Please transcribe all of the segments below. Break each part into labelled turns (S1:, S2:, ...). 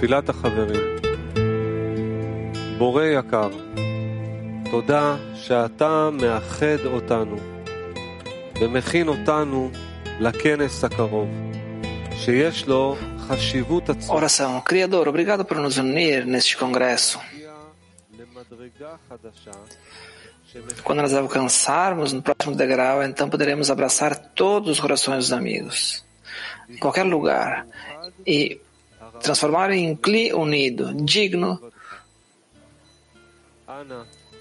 S1: תפילת החברים. בורא יקר, תודה שאתה מאחד אותנו ומכין אותנו לכנס הקרוב, שיש לו חשיבות עצומה.
S2: Oração. Criador, obrigado por nos unir neste congresso.
S1: למדרגה חדשה
S2: Quando nós alcançarmos no próximo degrau, então poderemos abraçar todos os corações dos amigos, em qualquer lugar, e transformar em cli unido, digno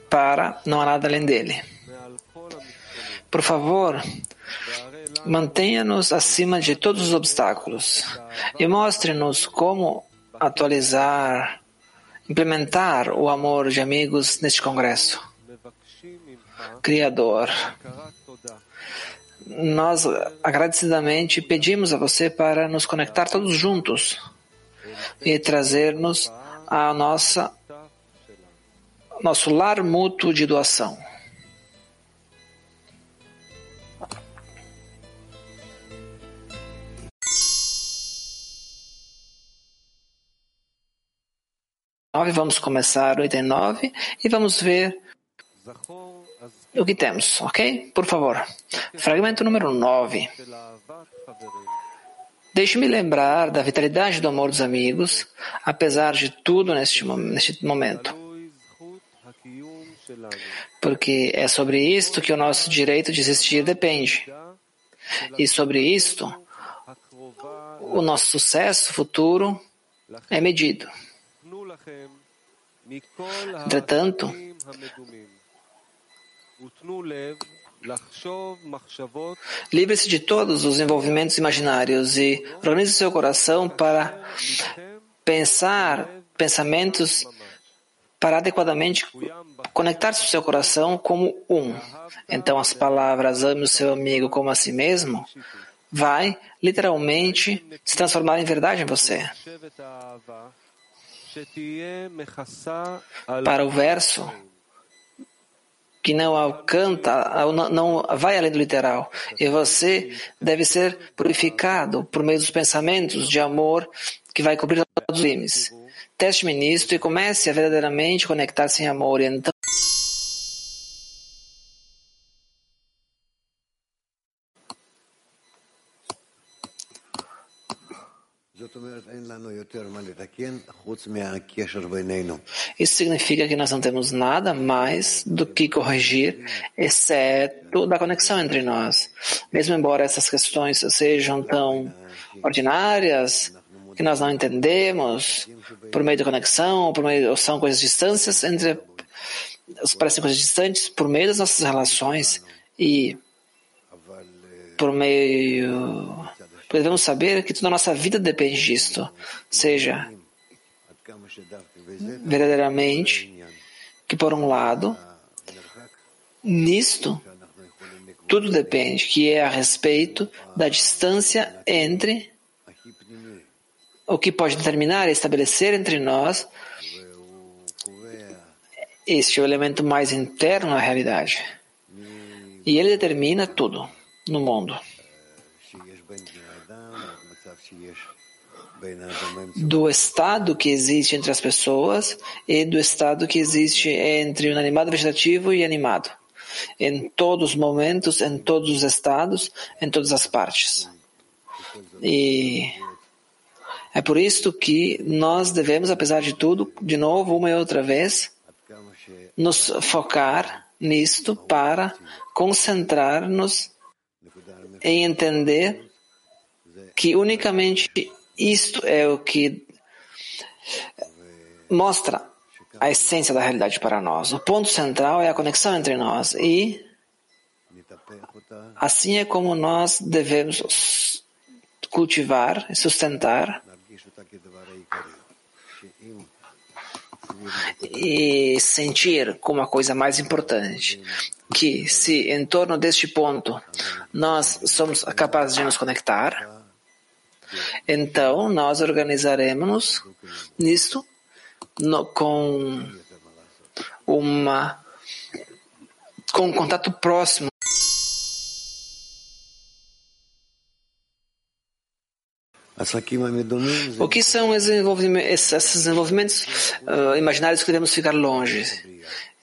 S2: para não há nada além dele. Por favor, mantenha-nos acima de todos os obstáculos e mostre-nos como atualizar, implementar o amor de amigos neste congresso. Criador, nós agradecidamente pedimos a você para nos conectar todos juntos e trazer-nos a nossa nosso lar mútuo de doação. Vamos começar 89 e vamos ver o que temos, ok? Por favor. Fragmento número 9. Deixe-me lembrar da vitalidade do amor dos amigos, apesar de tudo neste, neste momento. Porque é sobre isto que o nosso direito de existir depende. E sobre isto, o nosso sucesso futuro é medido. Entretanto, Livre-se de todos os envolvimentos imaginários e organize seu coração para pensar pensamentos para adequadamente conectar-se ao seu coração como um. Então as palavras ame o seu amigo como a si mesmo vai literalmente se transformar em verdade em você. Para o verso, que não alcança, não, vai além do literal. E você deve ser purificado por meio dos pensamentos de amor que vai cobrir todos os limites. Teste-me nisto e comece a verdadeiramente conectar-se em amor. E então Isso significa que nós não temos nada mais do que corrigir, exceto da conexão entre nós. Mesmo embora essas questões sejam tão ordinárias, que nós não entendemos por meio da conexão, por meio, ou são coisas distantes entre parecem coisas distantes por meio das nossas relações e por meio Pois devemos saber que toda a nossa vida depende disto.
S3: Ou seja,
S2: verdadeiramente, que por um lado, nisto, tudo depende, que é a respeito da distância entre o que pode determinar e estabelecer entre nós este é o elemento mais interno à realidade. E ele determina tudo no mundo do estado que existe entre as pessoas e do estado que existe entre o animado vegetativo e animado, em todos os momentos, em todos os estados, em todas as partes. E é por isso que nós devemos, apesar de tudo, de novo, uma e outra vez, nos focar nisto para concentrar-nos em entender que unicamente isto é o que mostra a essência da realidade para nós. O ponto central é a conexão entre nós e assim é como nós devemos cultivar e sustentar e sentir como a coisa mais importante. Que se em torno deste ponto nós somos capazes de nos conectar, então nós organizaremos nisto no, com uma com um contato próximo O que são esses desenvolvimentos uh, imaginários que devemos ficar longe?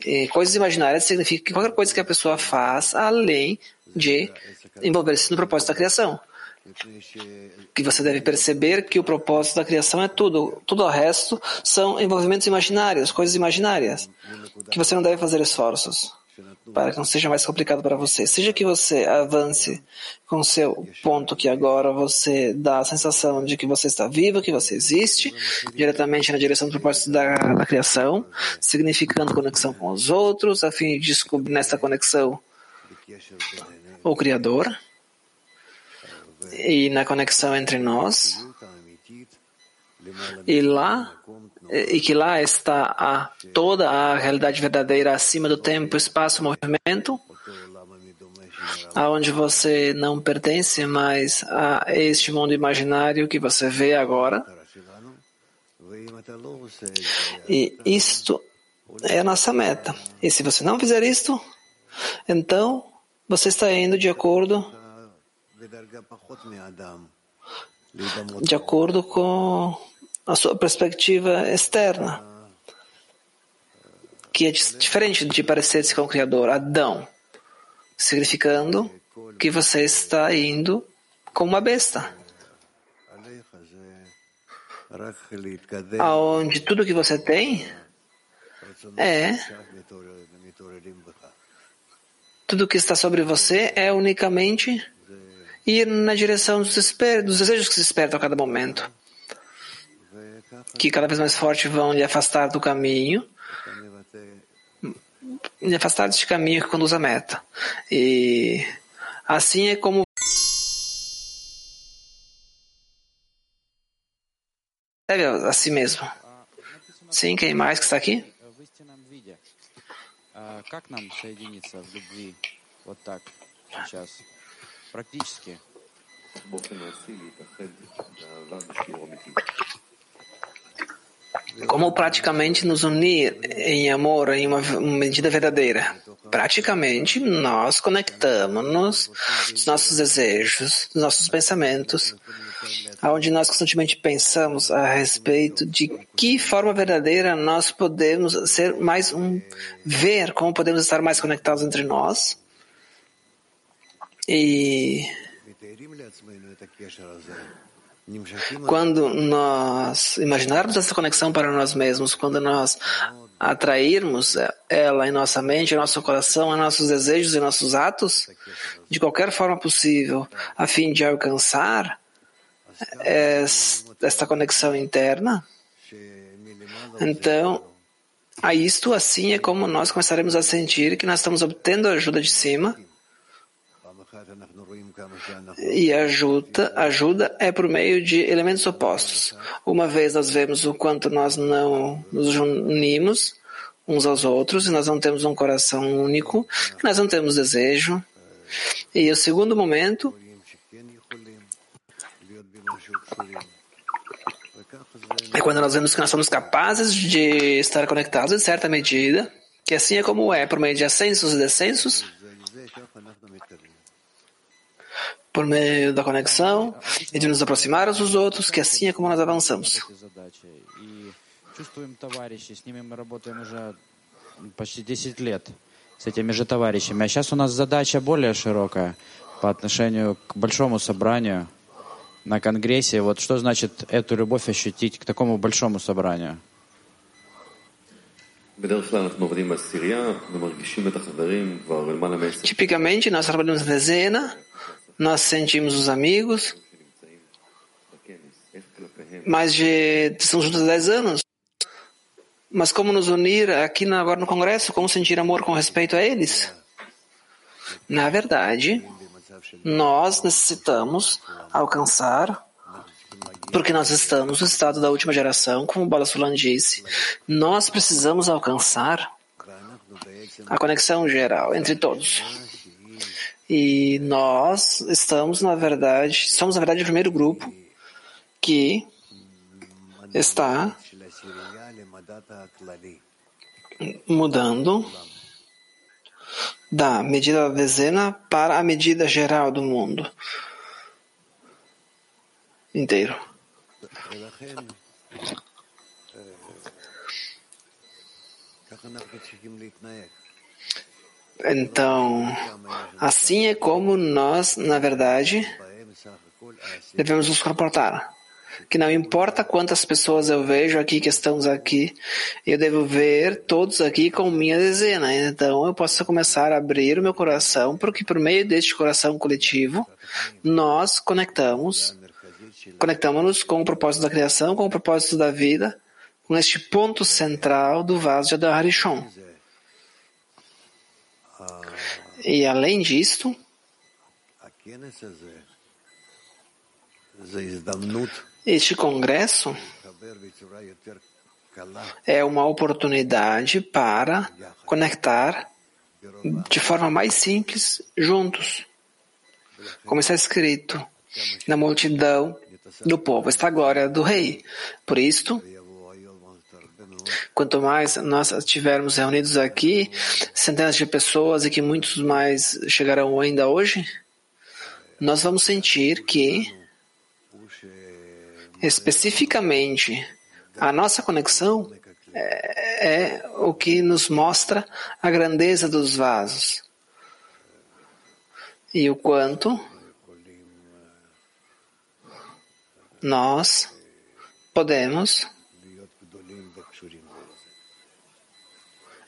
S2: E coisas imaginárias significa que qualquer coisa que a pessoa faz além de envolver-se no propósito da criação. Que você deve perceber que o propósito da criação é tudo. Tudo o resto são envolvimentos imaginários, coisas imaginárias. Que você não deve fazer esforços para que não seja mais complicado para você. Seja que você avance com seu ponto que agora você dá a sensação de que você está vivo, que você existe, diretamente na direção do propósito da, da criação, significando conexão com os outros, a fim de descobrir nessa conexão o Criador e na conexão entre nós. E lá e que lá está a, toda a realidade verdadeira acima do tempo, espaço, movimento, aonde você não pertence mais a este mundo imaginário que você vê agora. E isto é a nossa meta. E se você não fizer isto, então você está indo de acordo de acordo com a sua perspectiva externa, que é diferente de parecer-se com o Criador, Adão, significando que você está indo como uma besta, aonde tudo que você tem é tudo que está sobre você é unicamente ir na direção dos, dos desejos que se despertam a cada momento que cada vez mais forte vão lhe afastar do caminho, lhe afastar deste caminho que conduz à meta. E assim é como deve a si mesmo. Sim, quem mais que está aqui?
S4: Как нам соединиться в любви вот так сейчас, практически?
S2: Como praticamente nos unir em amor em uma medida verdadeira? Praticamente nós conectamos-nos dos nossos desejos, dos nossos pensamentos, aonde nós constantemente pensamos a respeito de que forma verdadeira nós podemos ser mais um, ver como podemos estar mais conectados entre nós. e quando nós imaginarmos essa conexão para nós mesmos, quando nós atrairmos ela em nossa mente, em nosso coração, em nossos desejos e nossos atos, de qualquer forma possível, a fim de alcançar esta conexão interna, então, a isto assim é como nós começaremos a sentir que nós estamos obtendo a ajuda de cima e ajuda, ajuda é por meio de elementos opostos. Uma vez nós vemos o quanto nós não nos unimos uns aos outros e nós não temos um coração único, nós não temos desejo. E o segundo momento é quando nós vemos que nós somos capazes de estar conectados em certa medida, que assim é como é, por meio de ascensos e descensos, por meio da conexão e de nos aproximar uns dos outros, que assim é como nós avançamos.
S4: с этими же товарищами. А сейчас у нас задача более широкая по отношению к большому собранию на Конгрессе. Вот что значит эту любовь ощутить к такому большому собранию?
S2: Tipicamente, nós trabalhamos na dezena, nós sentimos os amigos, mas de, estamos juntos há 10 anos. Mas como nos unir aqui na, agora no Congresso? Como sentir amor com respeito a eles? Na verdade, nós necessitamos alcançar, porque nós estamos no estado da última geração, como o Balasulan disse, nós precisamos alcançar a conexão geral entre todos. E nós estamos, na verdade, somos, na verdade, o primeiro grupo que está mudando da medida da dezena para a medida geral do mundo inteiro. Então, assim é como nós, na verdade, devemos nos comportar. Que não importa quantas pessoas eu vejo aqui que estamos aqui, eu devo ver todos aqui com minha dezena. Então eu posso começar a abrir o meu coração, porque por meio deste coração coletivo, nós conectamos, conectamos-nos com o propósito da criação, com o propósito da vida, com este ponto central do vaso de
S3: Adarishon.
S2: E além disto, este congresso é uma oportunidade para conectar de forma mais simples juntos, como está escrito na multidão do povo, está a glória do rei. Por isto, Quanto mais nós estivermos reunidos aqui, centenas de pessoas e que muitos mais chegarão ainda hoje, nós vamos sentir que, especificamente, a nossa conexão é, é o que nos mostra a grandeza dos vasos e o quanto nós podemos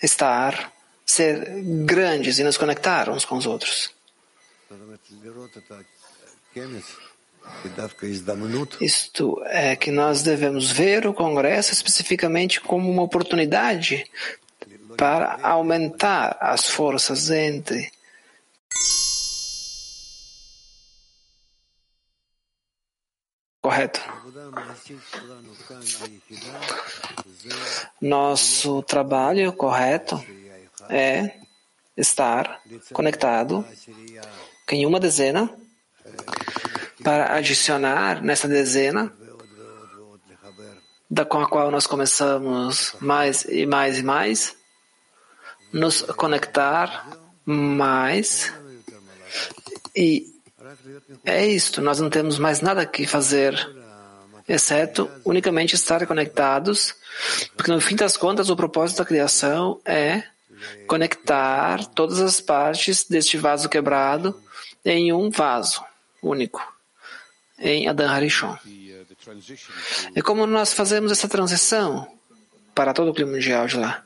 S2: estar, ser grandes e nos conectar uns com os outros. Isto é que nós devemos ver o Congresso especificamente como uma oportunidade para aumentar as forças entre correto. Nosso trabalho correto é estar conectado em uma dezena para adicionar nessa dezena da com a qual nós começamos mais e mais e mais nos conectar mais e é isto, nós não temos mais nada que fazer, exceto unicamente estar conectados, porque no fim das contas o propósito da criação é conectar todas as partes deste vaso quebrado em um vaso único, em Adam Harishon. É como nós fazemos essa transição para todo o clima mundial de lá.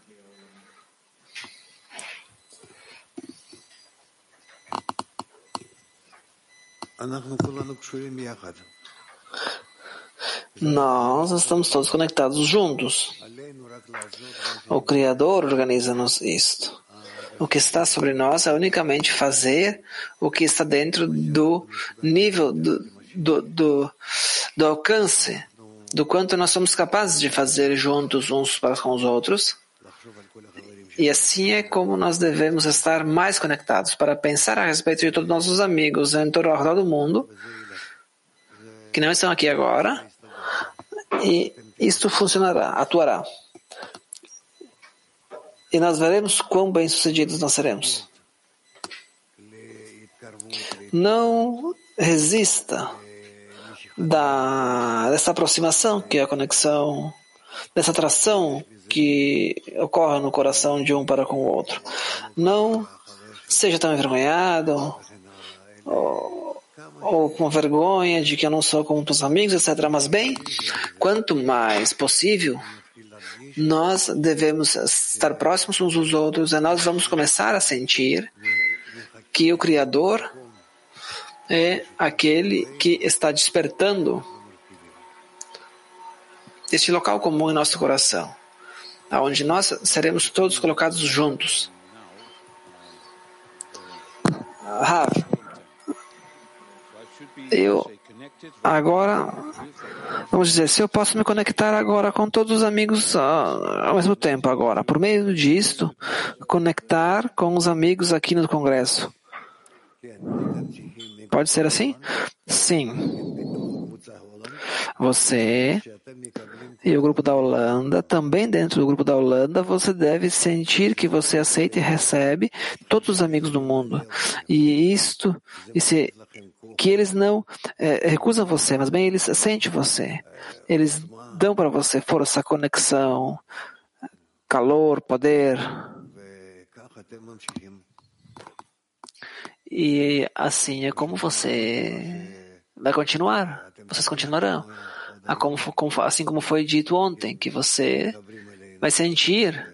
S2: Nós estamos todos conectados juntos. O Criador organiza-nos isto. O que está sobre nós é unicamente fazer o que está dentro do nível, do, do, do, do alcance, do quanto nós somos capazes de fazer juntos uns para com os outros e assim é como nós devemos estar mais conectados para pensar a respeito de todos nossos amigos em todo o redor do mundo que não estão aqui agora. E isto funcionará, atuará. E nós veremos quão bem-sucedidos nós seremos. Não resista da, dessa aproximação que é a conexão, dessa atração que ocorre no coração de um para com o outro. Não seja tão envergonhado ou, ou com vergonha de que eu não sou como os amigos, etc. Mas bem, quanto mais possível, nós devemos estar próximos uns dos outros e nós vamos começar a sentir que o Criador é aquele que está despertando este local comum em nosso coração, aonde nós seremos todos colocados juntos. Rav, eu agora, vamos dizer, se eu posso me conectar agora com todos os amigos uh, ao mesmo tempo agora, por meio disto, conectar com os amigos aqui no congresso. Pode ser assim? Sim. Você e o grupo da Holanda, também dentro do grupo da Holanda, você deve sentir que você aceita e recebe todos os amigos do mundo. E isto, e se, que eles não é, recusam você, mas bem, eles sentem você. Eles dão para você força, conexão, calor, poder. E assim é como você vai continuar vocês continuarão. Ah, assim como foi dito ontem, que você vai sentir,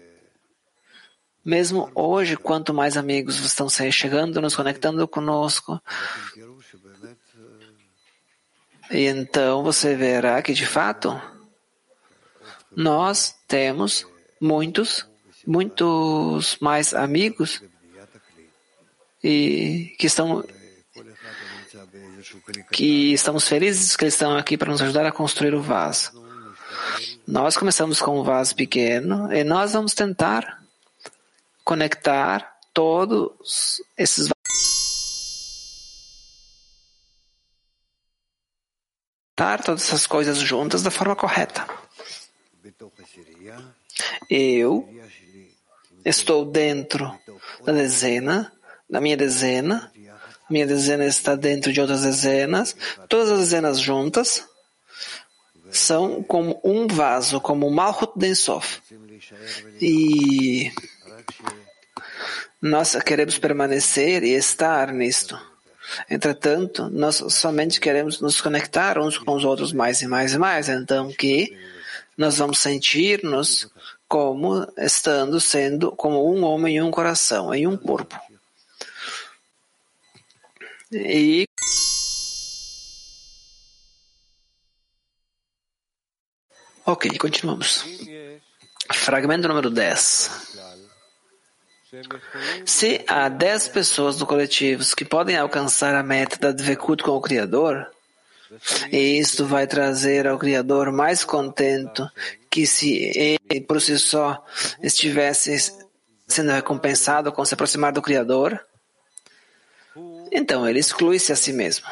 S2: mesmo hoje, quanto mais amigos estão chegando, nos conectando conosco. E então você verá que, de fato, nós temos muitos, muitos mais amigos e que estão que estamos felizes que eles estão aqui para nos ajudar a construir o vaso. Nós começamos com um vaso pequeno e nós vamos tentar conectar todos esses vasos. todas essas coisas juntas da forma correta. Eu estou dentro da dezena, da minha dezena, minha dezena está dentro de outras dezenas, todas as dezenas juntas são como um vaso, como o Malchut Densof. E nós queremos permanecer e estar nisto. Entretanto, nós somente queremos nos conectar uns com os outros mais e mais e mais. Então, que nós vamos sentir-nos como estando sendo como um homem e um coração, em um corpo. E Ok, continuamos. Fragmento número 10. Se há 10 pessoas no coletivo que podem alcançar a meta da Dvekut com o Criador, e isto vai trazer ao Criador mais contento que se ele por si só estivesse sendo recompensado com se aproximar do Criador, então ele exclui-se a si mesmo.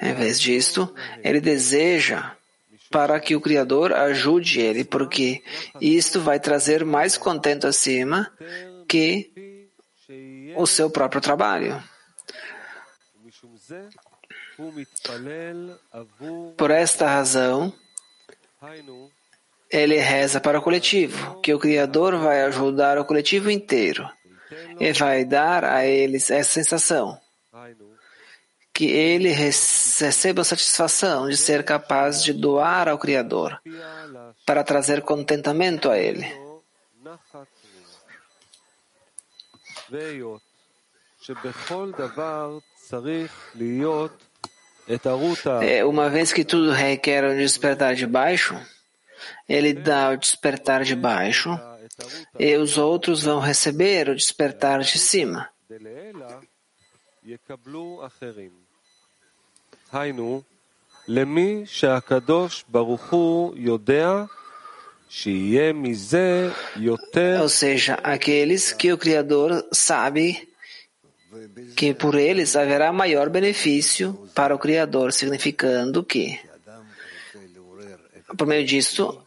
S2: Em vez disto, ele deseja para que o Criador ajude ele, porque isto vai trazer mais contento acima que o seu próprio trabalho. Por esta razão, ele reza para o coletivo, que o Criador vai ajudar o coletivo inteiro e vai dar a eles essa sensação que ele receba a satisfação de ser capaz de doar ao Criador para trazer contentamento a ele. É, uma vez que tudo requer um despertar de baixo, ele dá o despertar de baixo
S1: את ערות
S2: e os outros vão receber o despertar de cima.
S1: דלעילא יקבלו אחרים. היינו, למי שהקדוש ברוך הוא יודע שיהיה מזה יותר
S2: Ou seja, aqueles que o Criador sabe que por eles haverá maior benefício para o Criador, significando que, por meio disto,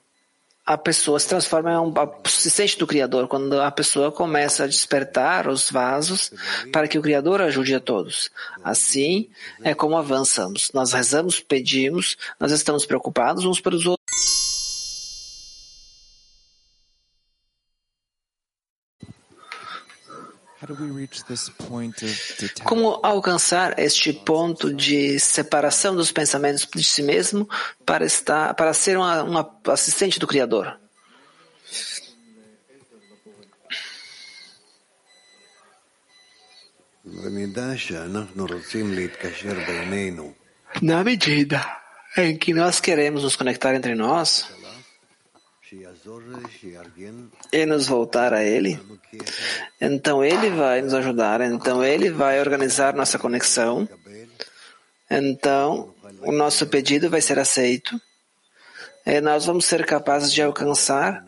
S2: a pessoa se transforma em um assistente do Criador, quando a pessoa começa a despertar os vasos para que o Criador ajude a todos. Assim é como avançamos. Nós rezamos, pedimos, nós estamos preocupados uns pelos outros. Como alcançar este ponto de separação dos pensamentos de si mesmo para, estar, para ser uma, uma assistente do Criador? Na medida em que nós queremos nos conectar entre nós, e nos voltar a Ele, então Ele vai nos ajudar, então Ele vai organizar nossa conexão, então o nosso pedido vai ser aceito. E nós vamos ser capazes de alcançar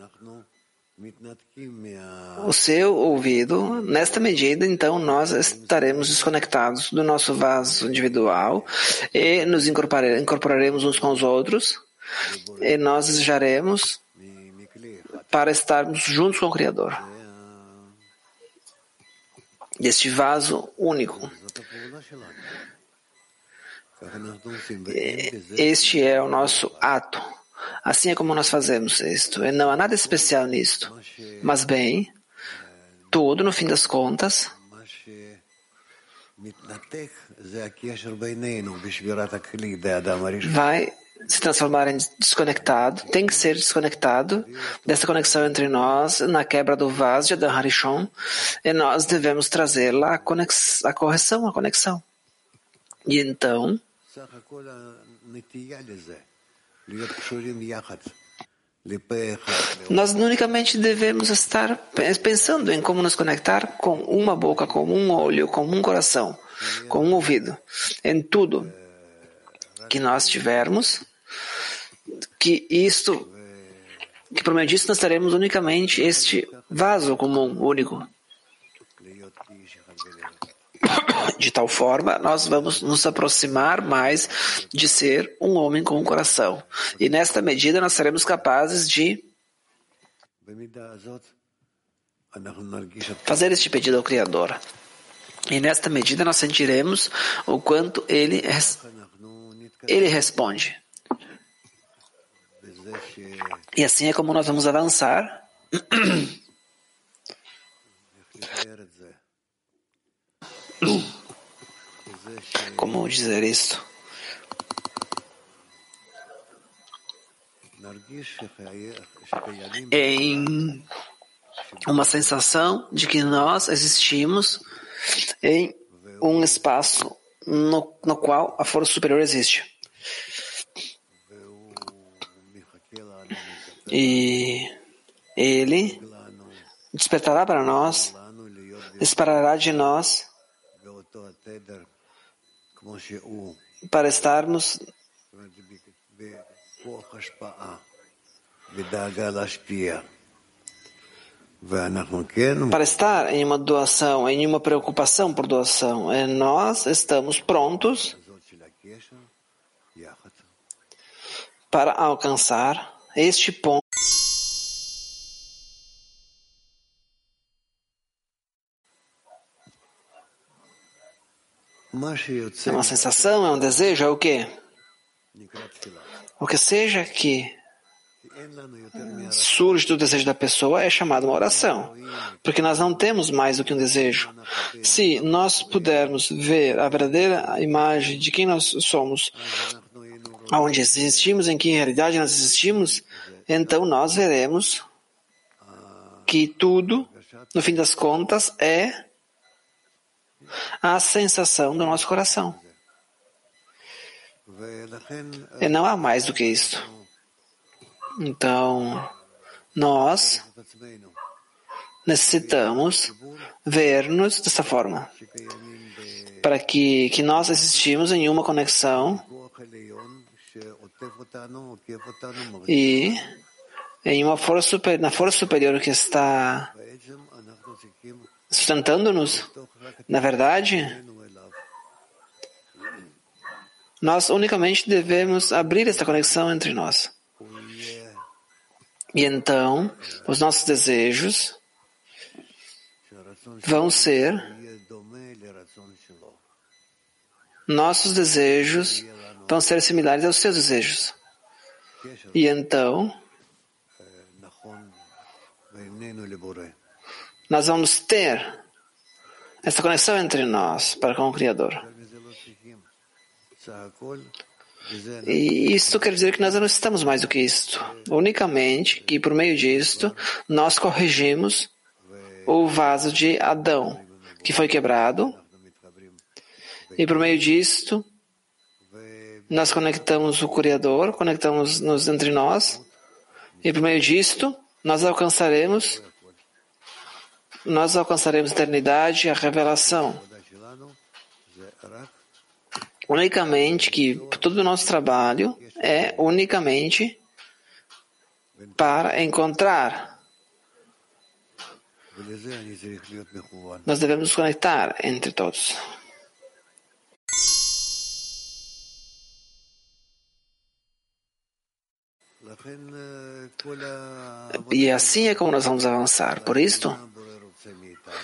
S2: o seu ouvido. Nesta medida, então, nós estaremos desconectados do nosso vaso individual e nos incorporaremos uns com os outros. E nós desejaremos para estarmos juntos com o Criador. Deste vaso único. Este é o nosso ato. Assim é como nós fazemos isto. Não há nada especial nisto. Mas, bem, tudo, no fim das contas, vai se transformar em desconectado, tem que ser desconectado dessa conexão entre nós na quebra do vaso de Adam Harishon, e nós devemos trazê-la à conex, a correção, à conexão. E então, nós unicamente devemos estar pensando em como nos conectar com uma boca, com um olho, com um coração, com um ouvido, em tudo que nós tivermos, que isto, que por meio disso nós teremos unicamente este vaso comum, único. De tal forma, nós vamos nos aproximar mais de ser um homem com um coração. E nesta medida, nós seremos capazes de fazer este pedido ao Criador. E nesta medida, nós sentiremos o quanto ele ele responde. E assim é como nós vamos avançar. Como dizer
S3: isso?
S2: Em uma sensação de que nós existimos em um espaço no, no qual a força superior existe. E ele despertará para nós, disparará de nós para estarmos para estar em uma doação, em uma preocupação por doação, é, nós estamos prontos para alcançar este ponto. É uma sensação, é um desejo, é o quê? O que seja que surge do desejo da pessoa é chamada uma oração, porque nós não temos mais do que um desejo. Se nós pudermos ver a verdadeira imagem de quem nós somos, aonde existimos, em que realidade nós existimos, então nós veremos que tudo, no fim das contas, é a sensação do nosso coração. E não há mais do que isso. Então, nós necessitamos ver-nos dessa forma, para que, que nós existimos em uma conexão e em uma força super, na força superior que está sustentando-nos. Na verdade, nós unicamente devemos abrir esta conexão entre nós. E então, os nossos desejos vão ser nossos desejos vão ser similares aos seus desejos. E então, nós vamos ter essa conexão entre nós para com o Criador. E isso quer dizer que nós não estamos mais do que isto. Unicamente que, por meio disto, nós corrigimos o vaso de Adão, que foi quebrado, e por meio disto, nós conectamos o Criador, conectamos-nos entre nós, e por meio disto, nós alcançaremos, nós alcançaremos a eternidade e a revelação unicamente que todo o nosso trabalho é unicamente para encontrar. Nós devemos conectar entre todos. E assim é como nós vamos avançar. Por
S3: isso,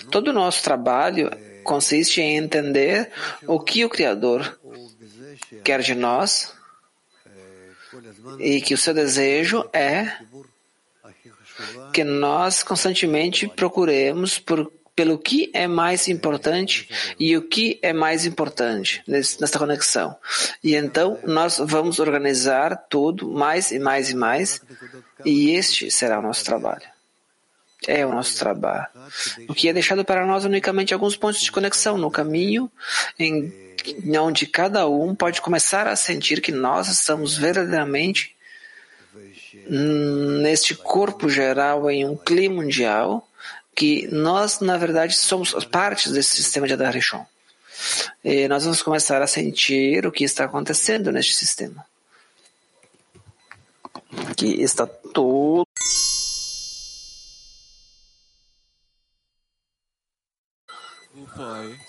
S2: todo o nosso trabalho consiste em entender o que o Criador quer de nós e que o seu desejo é que nós constantemente procuremos por, pelo que é mais importante e o que é mais importante nesta conexão. E então nós vamos organizar tudo mais e mais e mais, e este será o nosso trabalho. É o nosso trabalho. O que é deixado para nós unicamente alguns pontos de conexão no caminho em onde cada um pode começar a sentir que nós estamos verdadeiramente neste corpo geral em um clima mundial que nós, na verdade, somos partes desse sistema de Adarishon. E nós vamos começar a sentir o que está acontecendo neste sistema. Que está todo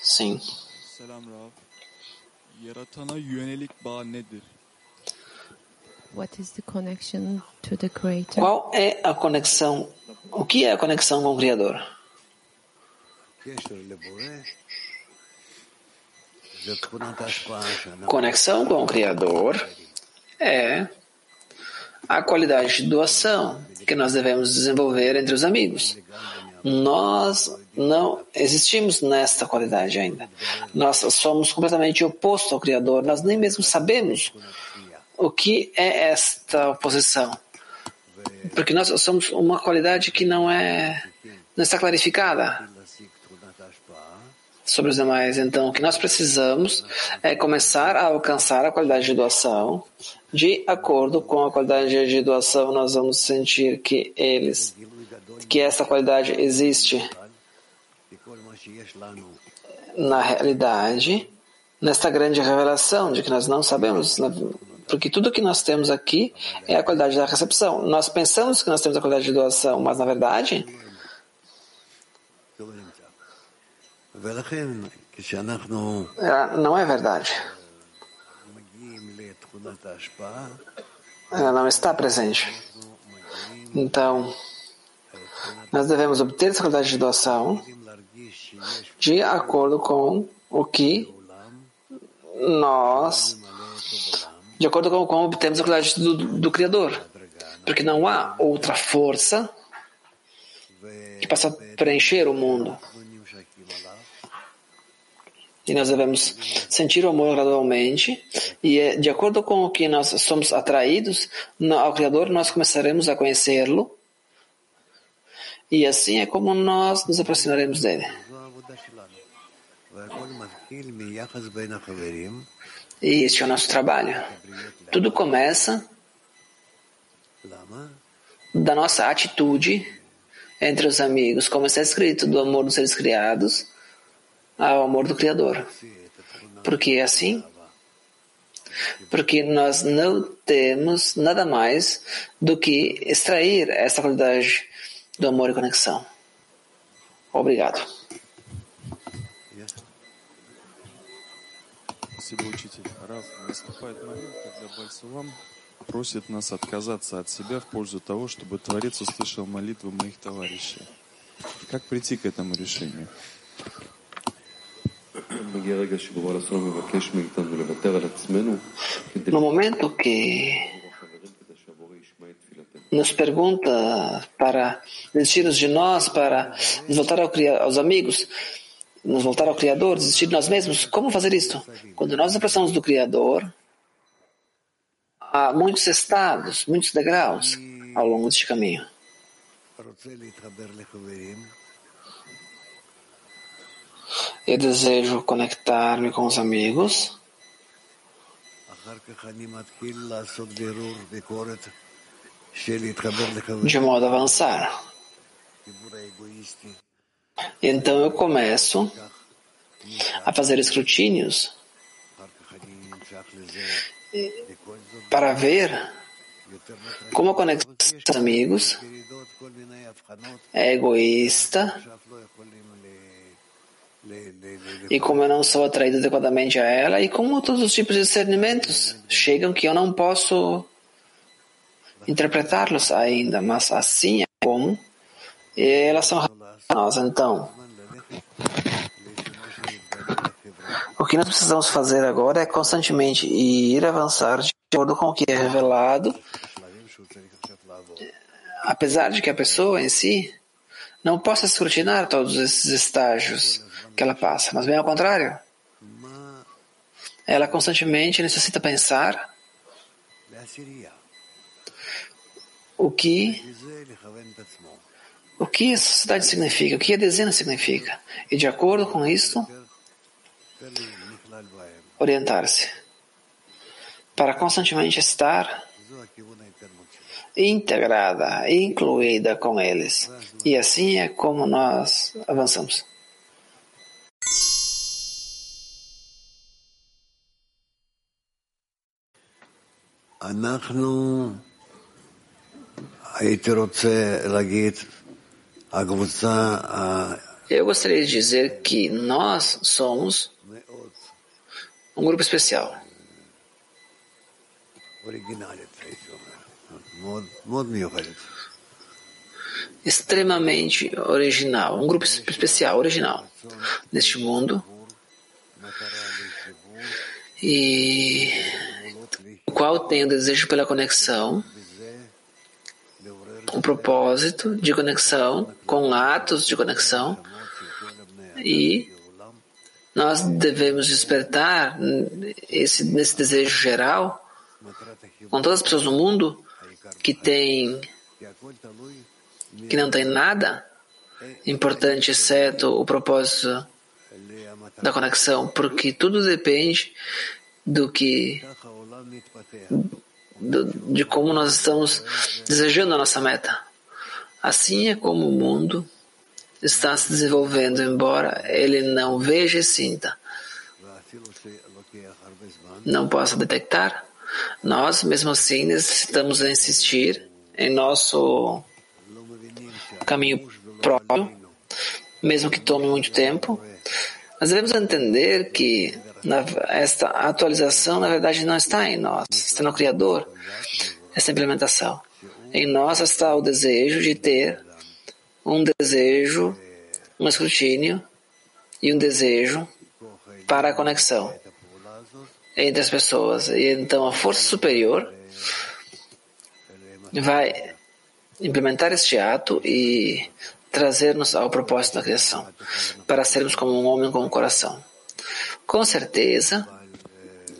S2: Sim. Qual é a conexão? O que é a conexão com o Criador? Conexão com o Criador é a qualidade de doação que nós devemos desenvolver entre os amigos. Nós não existimos nesta qualidade ainda. Nós somos completamente oposto ao Criador. Nós nem mesmo sabemos o que é esta oposição. Porque nós somos uma qualidade que não é não está clarificada sobre os demais. Então, o que nós precisamos é começar a alcançar a qualidade de doação. De acordo com a qualidade de doação, nós vamos sentir que eles, que essa qualidade existe na realidade, nesta grande revelação de que nós não sabemos, né? porque tudo que nós temos aqui é a qualidade da recepção. Nós pensamos que nós temos a qualidade de doação, mas na verdade ah, não é verdade. Ela ah, não está presente. Então, nós devemos obter essa qualidade de doação de acordo com o que nós, de acordo com como obtemos a qualidade do, do Criador. Porque não há outra força que possa preencher o mundo e nós devemos sentir o amor gradualmente. E eh, de acordo com o que nós somos atraídos ao Criador nós começaremos a conhecê-lo. E assim é como nós nos aproximaremos dele. E este é o nosso trabalho. Tudo começa da nossa atitude entre os amigos como está escrito do amor dos seres criados. ao amor do Criador. Porque é assim. Porque nós não temos nada mais do que extrair essa qualidade do amor e conexão. Obrigado.
S5: Спасибо, учитель. Раф, наступает момент, когда Бальсулам просит нас отказаться от себя в пользу того, чтобы Творец услышал молитвы моих товарищей. Как прийти к этому решению?
S2: No momento que nos pergunta para desistirmos de nós, para nos voltar ao, aos amigos, nos voltar ao Criador, desistir de nós mesmos, como fazer isso? Quando nós aproximamos do Criador, há muitos estados, muitos degraus ao longo deste caminho. Eu desejo conectar-me com os amigos. De modo a avançar. Então eu começo a fazer escrutínios para ver como a conexão dos amigos é egoísta e como eu não sou atraído adequadamente a ela, e como todos os tipos de discernimentos chegam que eu não posso interpretá-los ainda, mas assim é como e elas são nós. Então, o que nós precisamos fazer agora é constantemente ir avançar de acordo com o que é revelado, apesar de que a pessoa em si não possa escrutinar todos esses estágios que ela passa, mas bem ao contrário. Ela constantemente necessita pensar o que o que a sociedade significa, o que a dezena significa, e de acordo com isso orientar-se para constantemente estar integrada, incluída com eles. E assim é como nós avançamos.
S3: אנחנו, הייתי רוצה להגיד, הקבוצה
S2: Eu gostaria de dizer que nós somos
S3: המאוד
S2: um grupo especial,
S3: אוריגינלית, הייתי אומר, מאוד, מאוד מיוחדת.
S2: extremamente original, um grupo especial, original, neste mundo,
S3: מטרה לחיבור,
S2: e
S3: גבולות לי,
S2: o qual tem o desejo pela conexão, um propósito de conexão, com atos de conexão, e nós devemos despertar esse, nesse desejo geral com todas as pessoas no mundo que
S3: têm,
S2: que não tem nada importante exceto o propósito da conexão, porque tudo depende do que do, de como nós estamos desejando a nossa meta. Assim é como o mundo está se desenvolvendo, embora ele não veja e sinta. Não possa detectar. Nós, mesmo assim, necessitamos insistir em nosso caminho próprio, mesmo que tome muito tempo. Nós devemos entender que esta atualização, na verdade, não está em nós, está no Criador, essa implementação. Em nós está o desejo de ter um desejo, um escrutínio e um desejo para a conexão entre as pessoas. E então a força superior vai implementar este ato e trazer-nos ao propósito da criação, para sermos como um homem com um coração. Com certeza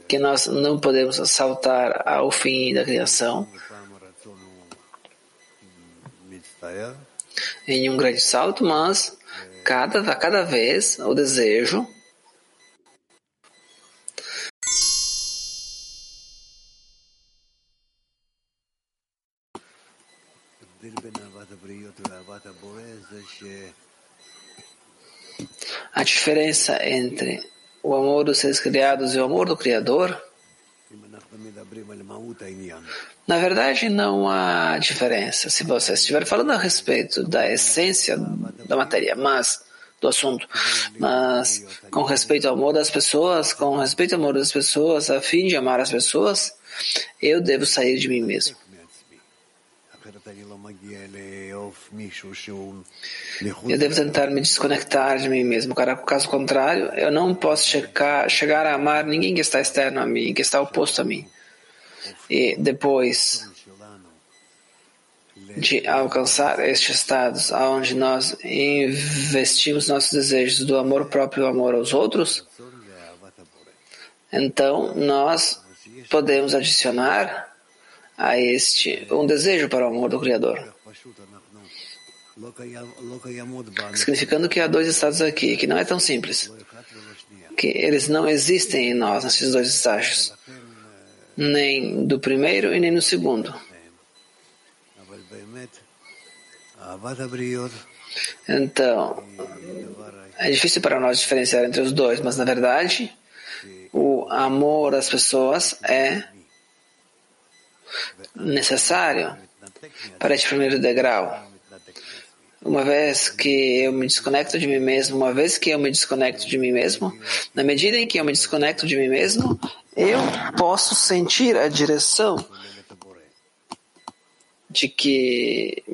S2: que nós não podemos saltar ao fim da criação em um grande salto, mas cada, cada vez o desejo A diferença entre o amor dos seres criados e o amor do Criador, na verdade não há diferença. Se você estiver falando a respeito da essência da matéria, mas do assunto, mas com respeito ao amor das pessoas, com respeito ao amor das pessoas, a fim de amar as pessoas, eu devo sair de mim mesmo. Eu devo tentar me desconectar de mim mesmo. Caso contrário, eu não posso chegar, chegar a amar ninguém que está externo a mim, que está oposto a mim. E depois de alcançar estes estados, aonde nós investimos nossos desejos do amor próprio e amor aos outros, então nós podemos adicionar a este um desejo para o amor do Criador. Significando que há dois estados aqui, que não é tão simples, que eles não existem em nós, nesses dois estágios, nem do primeiro e nem no segundo. Então, é difícil para nós diferenciar entre os dois, mas na verdade, o amor às pessoas é necessário para este primeiro degrau. Uma vez que eu me desconecto de mim mesmo, uma vez que eu me desconecto de mim mesmo, na medida em que eu me desconecto de mim mesmo, eu posso sentir a direção de que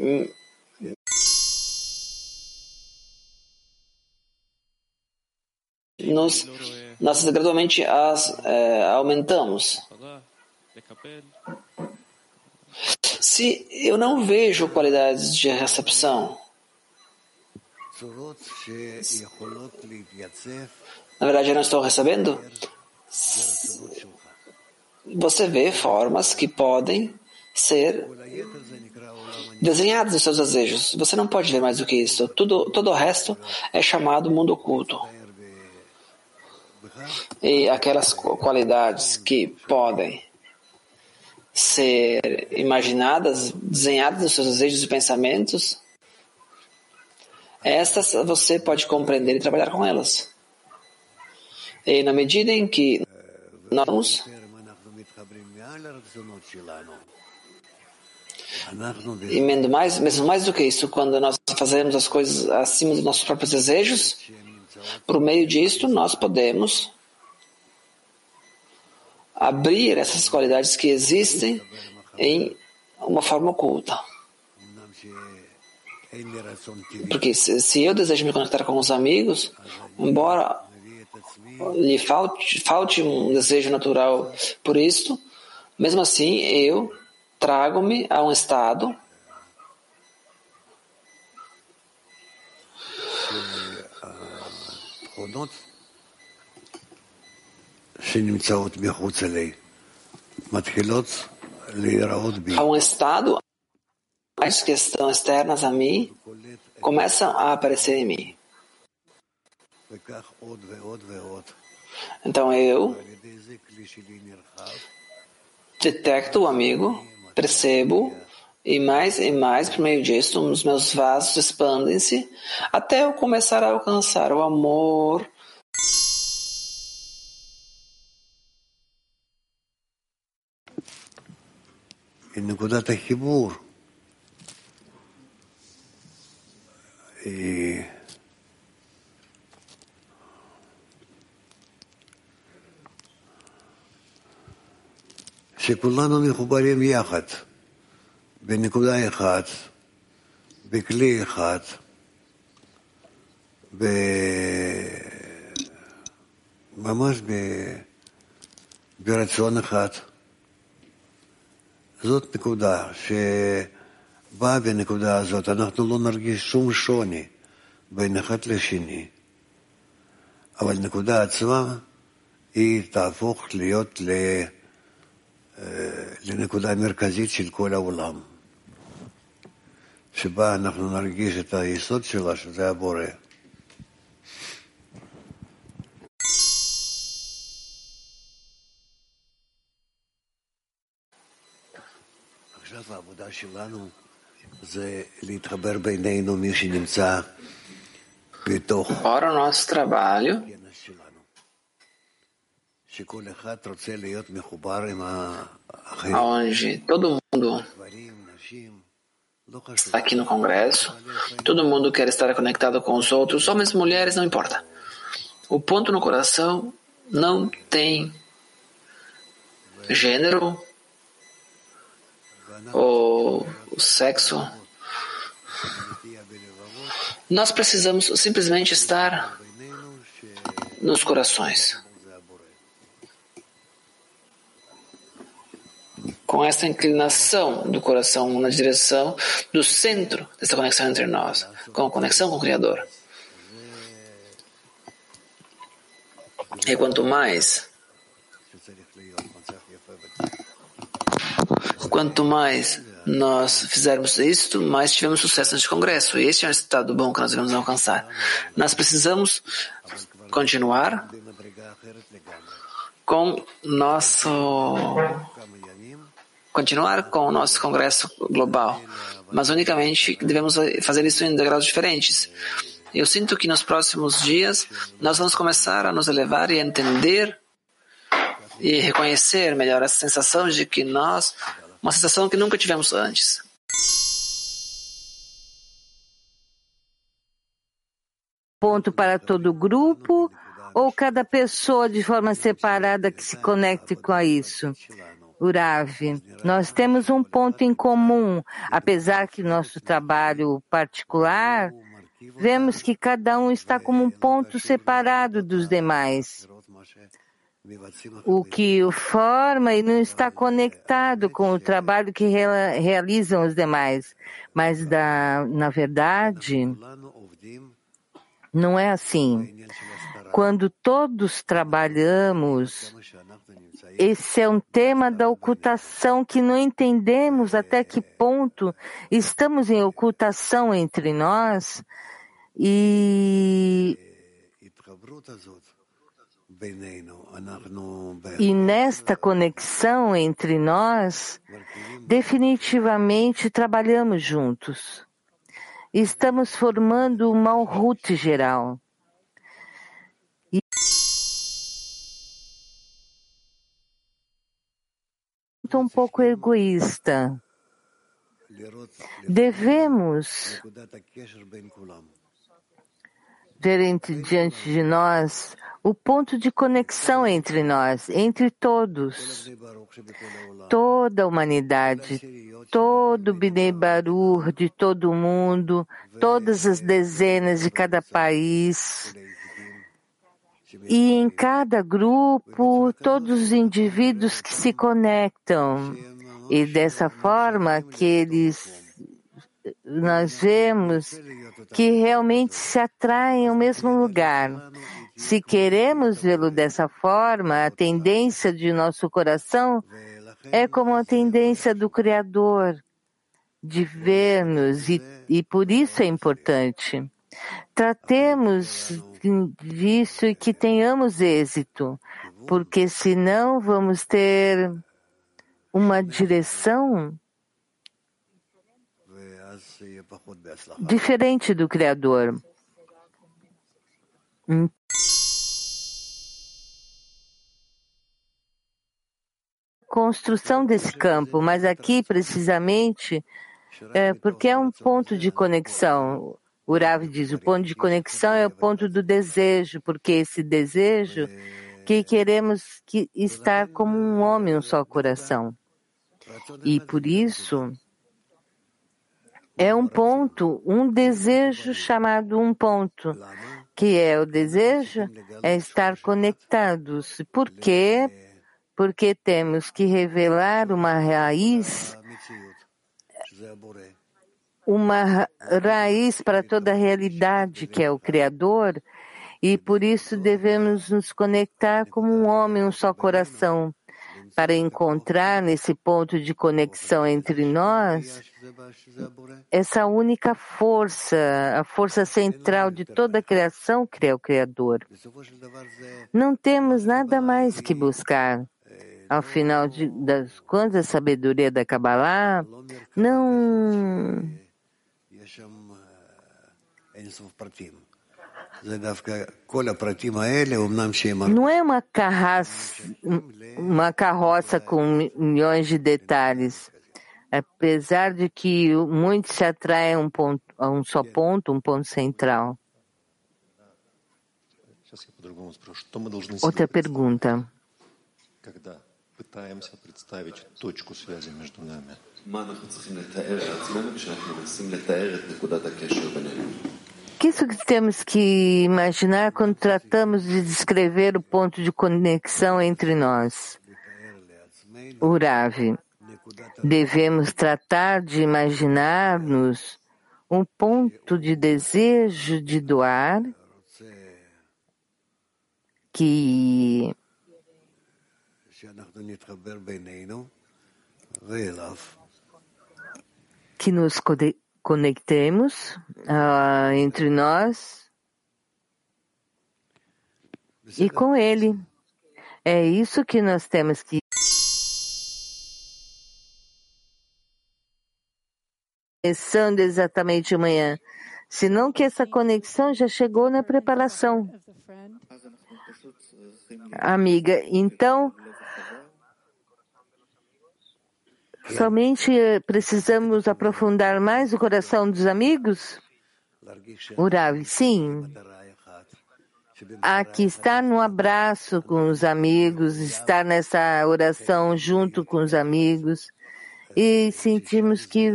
S2: nós, nós gradualmente as é, aumentamos. Se eu não vejo qualidades de recepção, na verdade eu não estou recebendo, você vê formas que podem ser desenhadas nos seus desejos. Você não pode ver mais do que isso. Tudo, todo o resto é chamado mundo oculto. E aquelas qualidades que podem ser imaginadas, desenhadas nos seus desejos e pensamentos, estas você pode compreender e trabalhar com elas. E na medida em que nós e mesmo mais, mesmo mais do que isso, quando nós fazemos as coisas acima dos nossos próprios desejos, por meio disto nós podemos abrir essas qualidades que existem em uma forma oculta. Porque se, eu desejo me conectar com os amigos, embora lhe falte, falte um desejo natural por isto, mesmo assim eu trago-me a um estado a um estado as que estão externas a mim começam a aparecer em mim. Então eu detecto o amigo, percebo, e mais e mais por meio disso os meus vasos expandem-se até eu começar a alcançar o amor
S3: נקודת החיבור היא שכולנו מחוברים יחד בנקודה אחת, בכלי אחד, ב... ממש ב... ברצון אחד. זאת נקודה שבאה בנקודה הזאת, אנחנו לא נרגיש שום שוני בין אחד לשני, אבל נקודה עצמה היא תהפוך להיות ל... לנקודה מרכזית של כל העולם, שבה אנחנו נרגיש את היסוד שלה, שזה הבורא.
S2: Ora, o nosso trabalho onde todo mundo está aqui no Congresso, todo mundo quer estar conectado com os outros, homens e mulheres, não importa. O ponto no coração não tem gênero, ou o sexo. Nós precisamos simplesmente estar nos corações. Com essa inclinação do coração na direção do centro dessa conexão entre nós, com a conexão com o Criador. E quanto mais Quanto mais nós fizermos isto, mais tivemos sucesso neste congresso. E este é um estado bom que nós devemos alcançar. Nós precisamos continuar com nosso continuar com o nosso congresso global, mas unicamente devemos fazer isso em degraus diferentes. Eu sinto que nos próximos dias nós vamos começar a nos elevar e entender e reconhecer melhor a sensação de que nós uma sensação que nunca tivemos antes.
S6: ponto para todo grupo ou cada pessoa de forma separada que se conecte com isso? Urav, nós temos um ponto em comum, apesar que nosso trabalho particular, vemos que cada um está como um ponto separado dos demais. O que o forma e não está conectado com o trabalho que realizam os demais. Mas, da, na verdade, não é assim. Quando todos trabalhamos, esse é um tema da ocultação que não entendemos até que ponto estamos em ocultação entre nós e e nesta conexão entre nós, definitivamente trabalhamos juntos. Estamos formando uma Malhut geral. um pouco egoísta. Devemos ver diante de nós o ponto de conexão entre nós, entre todos, toda a humanidade, todo o Bnei de todo o mundo, todas as dezenas de cada país, e em cada grupo, todos os indivíduos que se conectam. E dessa forma que eles, nós vemos que realmente se atraem ao mesmo lugar. Se queremos vê-lo dessa forma, a tendência de nosso coração é como a tendência do Criador de ver-nos e, e por isso é importante. Tratemos disso e que tenhamos êxito, porque senão vamos ter uma direção diferente do Criador. Construção desse campo, mas aqui precisamente é porque é um ponto de conexão. O Rav diz, o ponto de conexão é o ponto do desejo, porque esse desejo que queremos que estar como um homem, um só coração. E por isso é um ponto, um desejo chamado um ponto, que é o desejo é estar conectados. Por quê? Porque temos que revelar uma raiz uma raiz para toda a realidade, que é o Criador, e por isso devemos nos conectar como um homem, um só coração, para encontrar nesse ponto de conexão entre nós essa única força, a força central de toda a criação, que é o Criador. Não temos nada mais que buscar. Ao final de, das contas, a sabedoria da Kabbalah não não é uma carroça, uma carroça com milhões de detalhes. Apesar de que muitos se atraem a um, ponto, a um só ponto, um ponto central. Outra pergunta.
S7: מה
S6: que isso que temos que imaginar quando tratamos de descrever o ponto de conexão entre nós? Urav, devemos tratar de imaginar-nos um ponto de desejo de doar que que nos conectemos uh, entre nós e com Ele. É isso que nós temos que. Começando exatamente amanhã. Senão que essa conexão já chegou na preparação. Amiga, então Somente eh, precisamos aprofundar mais o coração dos amigos? Urav, sim. aqui estar no abraço com os amigos, estar nessa oração junto com os amigos e sentimos que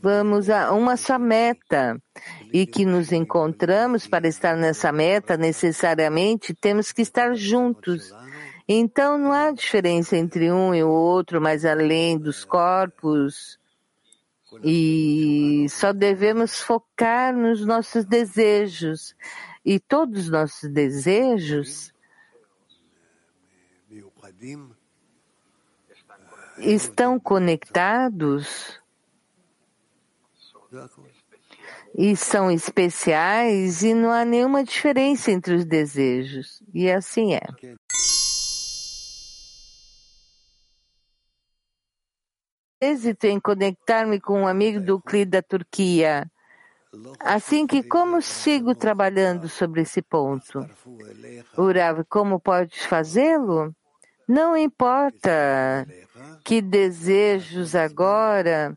S6: vamos a uma só meta e que nos encontramos para estar nessa meta, necessariamente temos que estar juntos. Então não há diferença entre um e o outro, mas além dos corpos. E só devemos focar nos nossos desejos. E todos os nossos desejos estão conectados e são especiais e não há nenhuma diferença entre os desejos. E assim é. Êxito em conectar-me com um amigo do CLI da Turquia. Assim que como sigo trabalhando sobre esse ponto? Urav, como pode fazê-lo? Não importa que desejos agora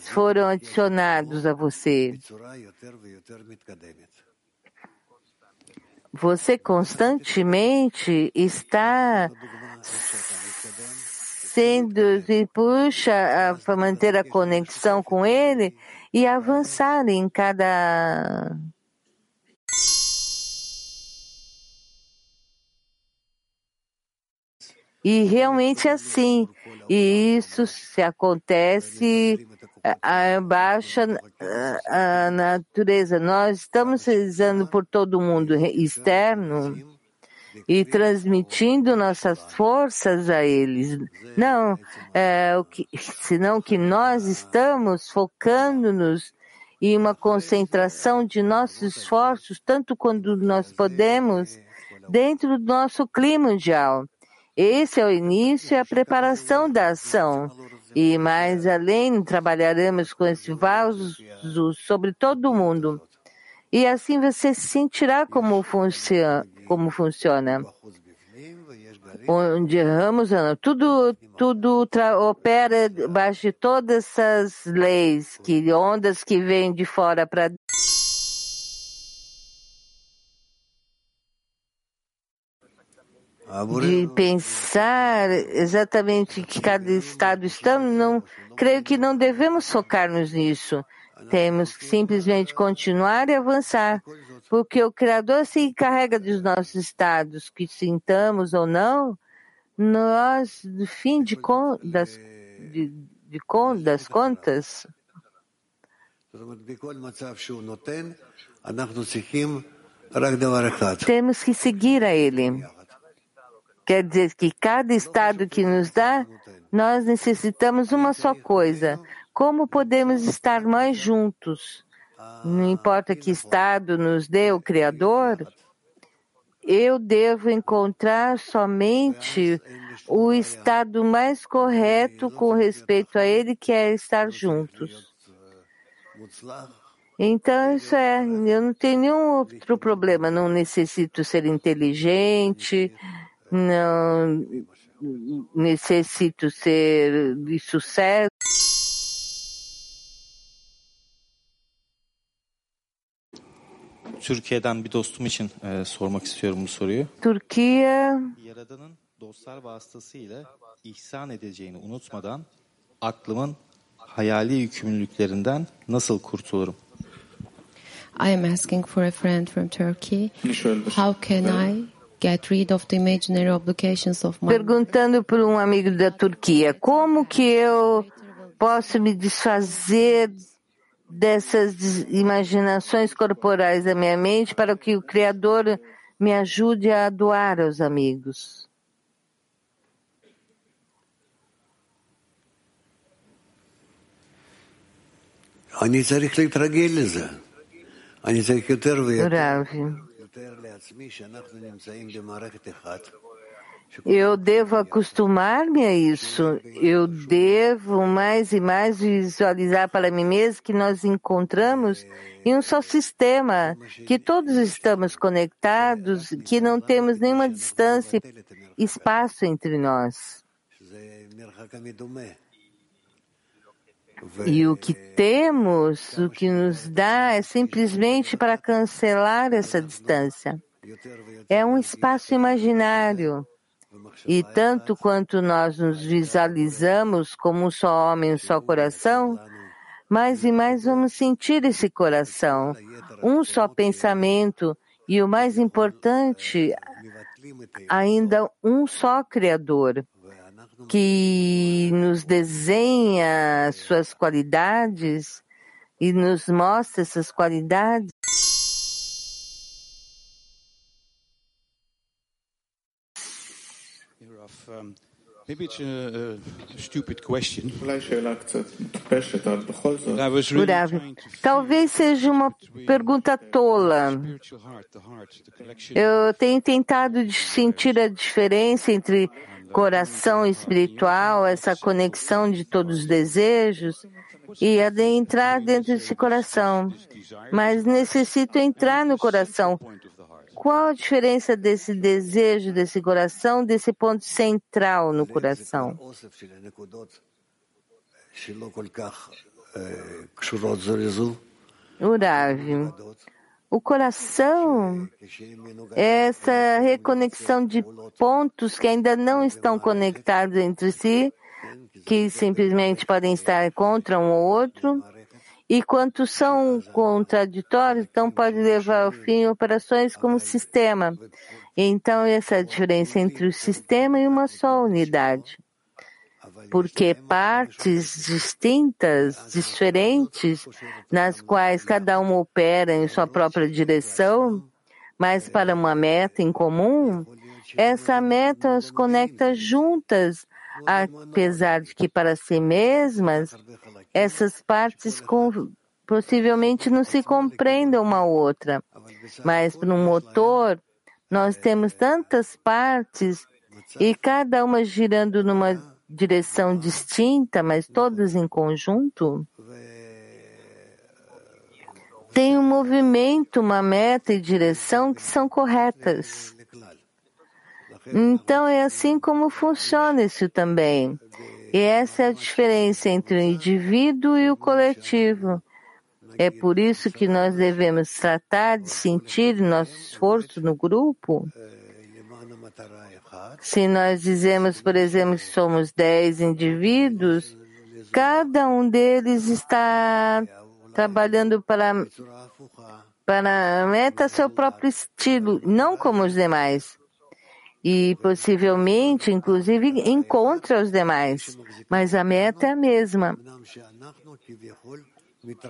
S6: foram adicionados a você. Você constantemente está sendo e puxa para manter a conexão com ele e avançar em cada E realmente é assim. E isso se acontece abaixo a natureza. Nós estamos rezando por todo mundo externo e transmitindo nossas forças a eles. Não, é, o que, senão que nós estamos focando-nos em uma concentração de nossos esforços, tanto quando nós podemos, dentro do nosso clima mundial. Esse é o início e a preparação da ação. E mais além, trabalharemos com esse vaso sobre todo o mundo. E assim você sentirá como funciona. Como funciona. Onde ramos, tudo, tudo opera debaixo de todas essas leis, que ondas que vêm de fora para de pensar exatamente que cada estado estamos, não creio que não devemos focar-nos nisso. Temos que simplesmente continuar e avançar, porque o Criador se encarrega dos nossos estados, que sintamos ou não, nós, no fim de, con das, de, de con das contas, temos que seguir a Ele. Quer dizer que cada estado que nos dá, nós necessitamos uma só coisa. Como podemos estar mais juntos? Não importa que estado nos dê o Criador, eu devo encontrar somente o estado mais correto com respeito a ele, que é estar juntos. Então, isso é, eu não tenho nenhum outro problema, não necessito ser inteligente, não necessito ser de sucesso.
S8: Türkiye'den bir dostum için e, sormak istiyorum bu soruyu.
S6: Türkiye
S8: Yaradan'ın dostlar vasıtasıyla ihsan edeceğini unutmadan aklımın hayali yükümlülüklerinden nasıl kurtulurum?
S9: I am asking for a friend from Turkey. How can I get rid of the imaginary obligations of my
S6: perguntando por um amigo da Turquia, como que eu posso me desfazer dessas imaginações corporais da minha mente para que o Criador me ajude a doar aos amigos? Rav, eu devo acostumar-me a isso. Eu devo mais e mais visualizar para mim mesmo que nós encontramos em um só sistema, que todos estamos conectados, que não temos nenhuma distância, espaço entre nós. E o que temos, o que nos dá, é simplesmente para cancelar essa distância. É um espaço imaginário. E tanto quanto nós nos visualizamos como um só homem, um só coração, mais e mais vamos sentir esse coração, um só pensamento e o mais importante, ainda um só Criador que nos desenha suas qualidades e nos mostra essas qualidades.
S10: Maybe it's a, a stupid question.
S6: Talvez seja uma pergunta tola. Eu tenho tentado sentir a diferença entre coração espiritual, essa conexão de todos os desejos, e adentrar dentro desse coração. Mas necessito entrar no coração. Qual a diferença desse desejo, desse coração, desse ponto central no coração? Urav, o coração é essa reconexão de pontos que ainda não estão conectados entre si, que simplesmente podem estar contra um ou outro, e quanto são contraditórios, então pode levar ao fim operações como sistema. Então, essa é a diferença entre o sistema e uma só unidade. Porque partes distintas, diferentes, nas quais cada uma opera em sua própria direção, mas para uma meta em comum, essa meta as conecta juntas, apesar de que para si mesmas essas partes com, possivelmente não se compreendam uma outra. Mas um motor, nós temos tantas partes e cada uma girando numa direção distinta, mas todas em conjunto. Tem um movimento, uma meta e direção que são corretas. Então é assim como funciona isso também. E essa é a diferença entre o indivíduo e o coletivo. É por isso que nós devemos tratar de sentir nosso esforço no grupo. Se nós dizemos, por exemplo, que somos dez indivíduos, cada um deles está trabalhando para, para a meta seu próprio estilo, não como os demais e possivelmente, inclusive, encontra os demais, mas a meta é a mesma.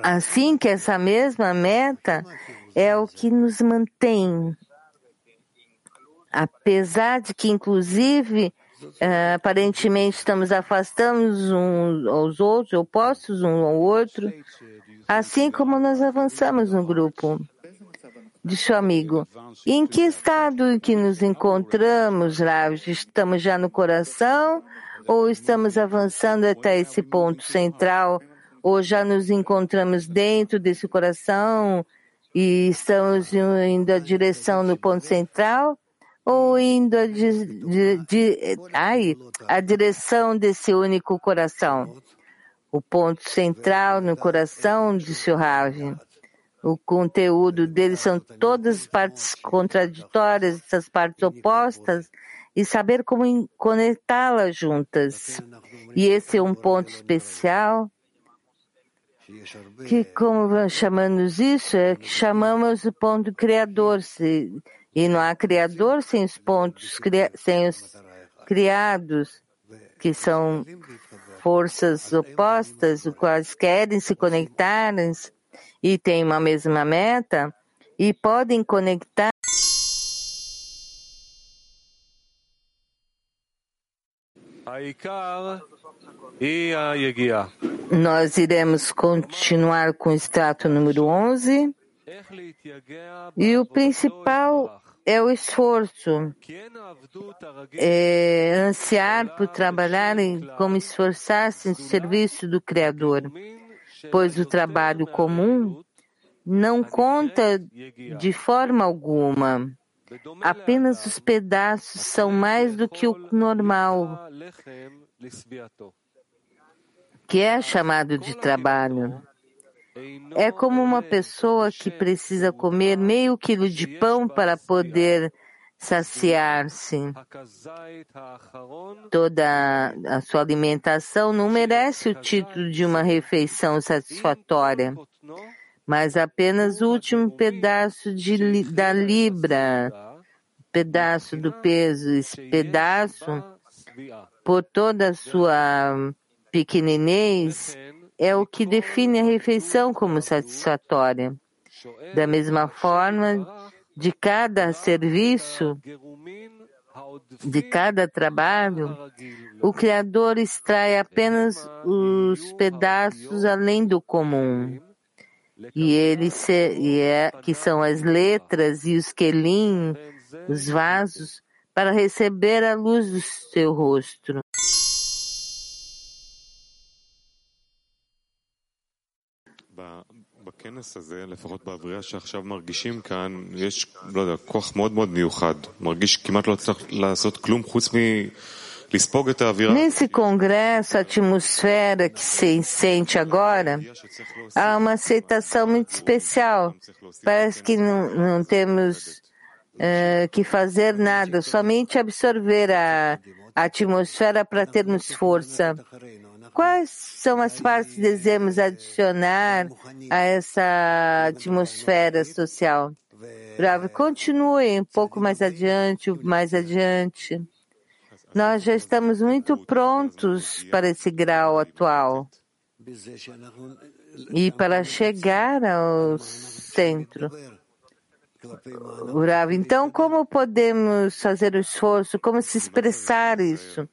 S6: Assim que essa mesma meta é o que nos mantém. Apesar de que, inclusive, uh, aparentemente estamos afastando uns aos outros, opostos um ao outro, assim como nós avançamos no grupo disse o amigo. Em que estado que nos encontramos, Rav? Estamos já no coração ou estamos avançando até esse ponto central? Ou já nos encontramos dentro desse coração e estamos indo a direção do ponto central? Ou indo a, de, de, de, ai, a direção desse único coração? O ponto central no coração, disse o Rav o conteúdo deles são todas partes contraditórias, essas partes opostas, e saber como conectá-las juntas. E esse é um ponto especial que, como chamamos isso, é que chamamos o ponto criador. E não há criador sem os pontos, sem os criados, que são forças opostas, os quais querem se conectar e têm uma mesma meta e podem conectar. Nós iremos continuar com o extrato número 11. E o principal é o esforço, é ansiar por trabalhar como esforçar-se em serviço do Criador pois o trabalho comum não conta de forma alguma. Apenas os pedaços são mais do que o normal. que é chamado de trabalho. É como uma pessoa que precisa comer meio quilo de pão para poder saciar-se. Toda a sua alimentação não merece o título de uma refeição satisfatória, mas apenas o último pedaço de, da libra, pedaço do peso, esse pedaço, por toda a sua pequeninez, é o que define a refeição como satisfatória. Da mesma forma, de cada serviço, de cada trabalho, o Criador extrai apenas os pedaços além do comum. E ele se, e é, que são as letras e os quelim, os vasos, para receber a luz do seu rosto.
S11: בכנס הזה, לפחות באווירה שעכשיו מרגישים כאן, יש, לא יודע, כוח מאוד מאוד מיוחד. מרגיש כמעט לא צריך לעשות כלום חוץ מ...
S6: Nesse congresso, a atmosfera que se sente agora, há uma aceitação muito especial. Parece que não, não temos uh, que fazer nada, somente absorver a, a atmosfera para termos força. Quais são as partes que desejamos adicionar a essa atmosfera social? Bravo, continue um pouco mais adiante, mais adiante. Nós já estamos muito prontos para esse grau atual e para chegar ao centro. Urav, então como podemos fazer o esforço? Como se expressar isso?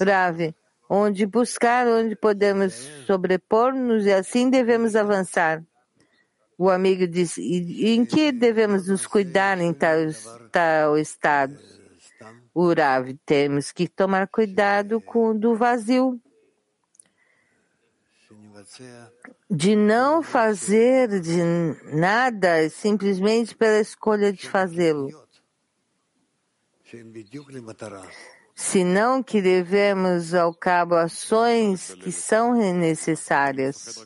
S6: Rav, onde buscar, onde podemos sobrepor-nos e assim devemos avançar. O amigo disse, e em que devemos nos cuidar em tal, tal estado? O Rav, temos que tomar cuidado com o do vazio, de não fazer de nada simplesmente pela escolha de fazê-lo senão que devemos ao cabo ações que são necessárias,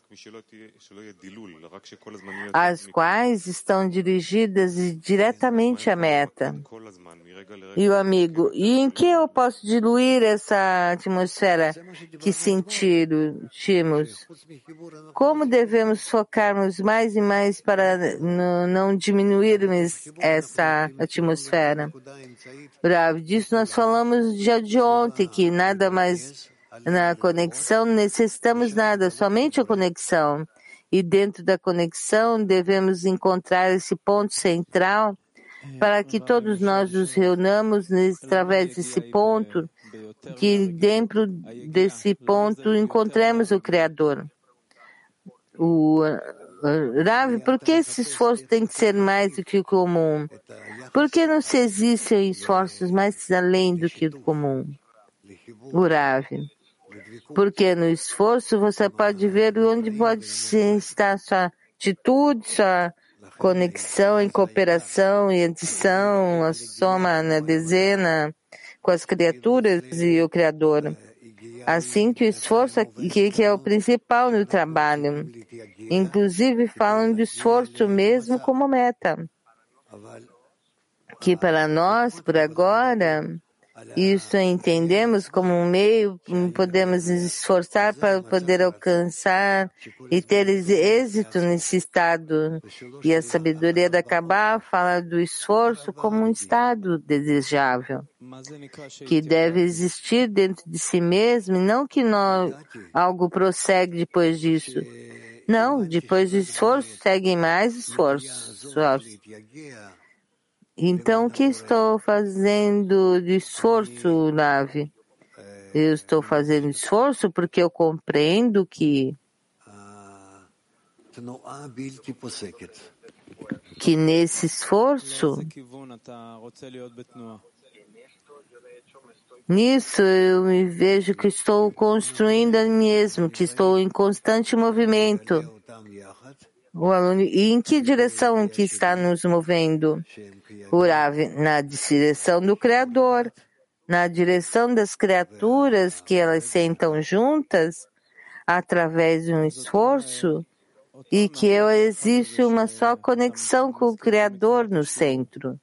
S6: as quais estão dirigidas diretamente à meta. E o amigo, e em que eu posso diluir essa atmosfera que sentimos? Como devemos focarmos mais e mais para não diminuirmos essa atmosfera? Bravo, disso nós falamos já de ontem, que nada mais na conexão necessitamos nada, somente a conexão. E dentro da conexão devemos encontrar esse ponto central para que todos nós nos reunamos através desse ponto, que dentro desse ponto encontremos o Criador. O Rav, por que esse esforço tem que ser mais do que o comum? Por que não se existem esforços mais além do que o comum? O porque no esforço você pode ver onde pode estar sua atitude, sua conexão em cooperação e adição, a soma na dezena com as criaturas e o Criador. Assim que o esforço aqui, que é o principal no trabalho. Inclusive falam de esforço mesmo como meta. Que para nós, por agora, isso entendemos como um meio, podemos esforçar para poder alcançar e ter êxito nesse estado. E a sabedoria da Kabbalah fala do esforço como um estado desejável, que deve existir dentro de si mesmo, e não que nós, algo prossegue depois disso. Não, depois do esforço, seguem mais esforços. Então, o que estou fazendo de esforço, Nave? Eu estou fazendo esforço porque eu compreendo que que nesse esforço Nisso eu me vejo que estou construindo a mim mesmo, que estou em constante movimento. O aluno, e em que direção que está nos movendo? Urav, na direção do Criador, na direção das criaturas que elas sentam juntas, através de um esforço e que existe uma só conexão com o Criador no centro.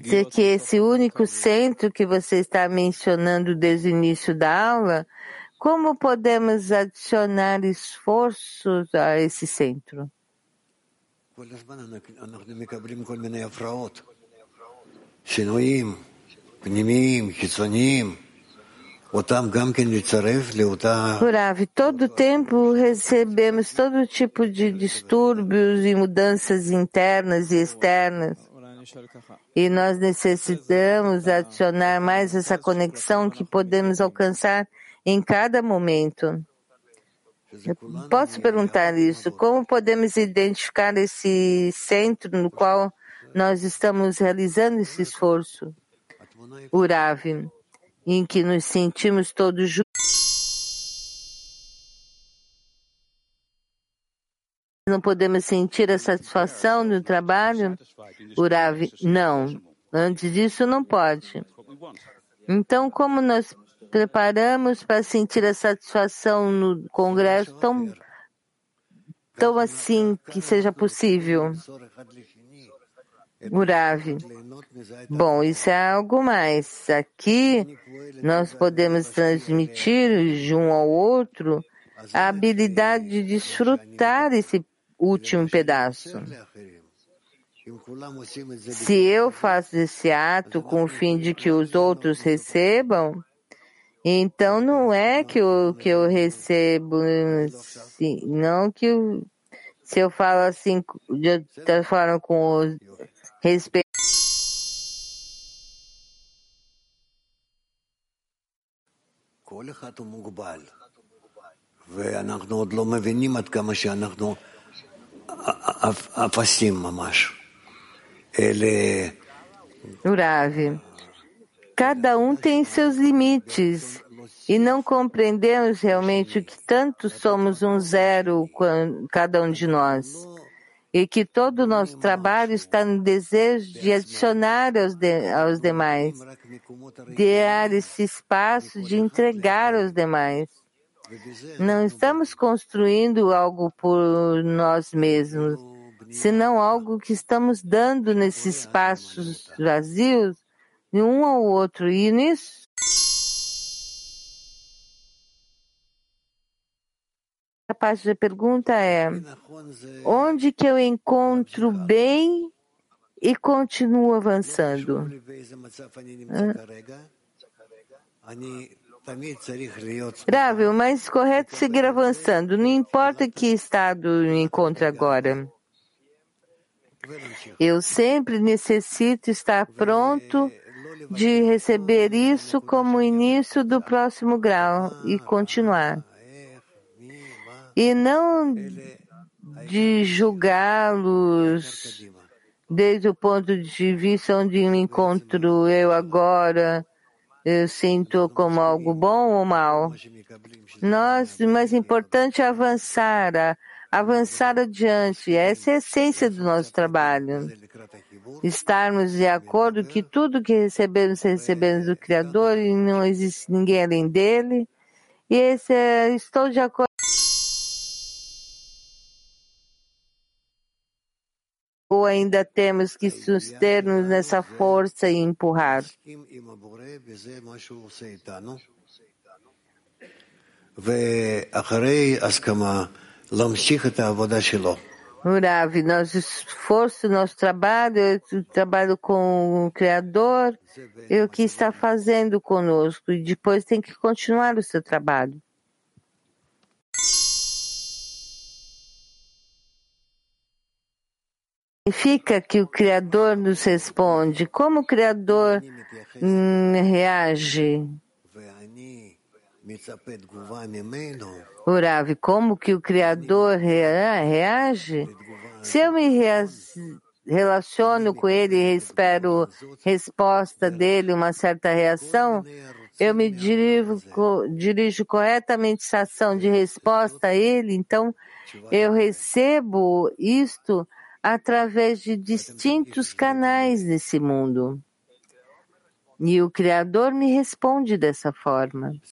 S6: Dizer que esse único centro que você está mencionando desde o início da aula, como podemos adicionar esforços a esse centro? Purav, todo tempo recebemos todo tipo de distúrbios e mudanças internas e externas. E nós necessitamos adicionar mais essa conexão que podemos alcançar em cada momento. Posso perguntar isso? Como podemos identificar esse centro no qual nós estamos realizando esse esforço? Urav em que nos sentimos todos juntos. Não podemos sentir a satisfação no trabalho? Urav, não. Antes disso, não pode. Então, como nós preparamos para sentir a satisfação no Congresso tão, tão assim que seja possível? Urav. Bom, isso é algo mais. Aqui nós podemos transmitir de um ao outro a habilidade de desfrutar esse último pedaço. Se eu faço esse ato com o fim de que os outros recebam, então não é que eu, que eu recebo, assim, não que eu, se eu falo assim, de outra forma com os respeito
S3: כל
S6: cada um tem seus limites e não compreendemos realmente o que tanto somos um zero, cada um de nós e que todo o nosso trabalho está no desejo de adicionar aos, de, aos demais, de dar esse espaço de entregar aos demais. Não estamos construindo algo por nós mesmos, senão algo que estamos dando nesses espaços vazios de um ao outro. E A parte da pergunta é: onde que eu encontro bem e continuo avançando? Grave, o mais correto é seguir avançando, não importa que estado eu encontre agora. Eu sempre necessito estar pronto de receber isso como início do próximo grau e continuar e não de julgá-los desde o ponto de vista onde me encontro eu agora, eu sinto como algo bom ou mal. Nós, mais importante é avançar, avançar adiante. Essa é a essência do nosso trabalho. Estarmos de acordo que tudo que recebemos, recebemos do Criador e não existe ninguém além dele. E esse é, estou de acordo. ou ainda temos que suster-nos nessa força e empurrar? Urav, nosso esforço, nosso trabalho, o trabalho com o Criador, é o que está fazendo conosco, e depois tem que continuar o seu trabalho. significa que o Criador nos responde? Como o Criador hum, reage? Urav, como que o Criador reage? Se eu me relaciono com ele e espero resposta dele, uma certa reação, eu me dirijo, dirijo corretamente essa ação de resposta a ele, então eu recebo isto através de distintos canais nesse mundo. E o Criador me responde dessa forma.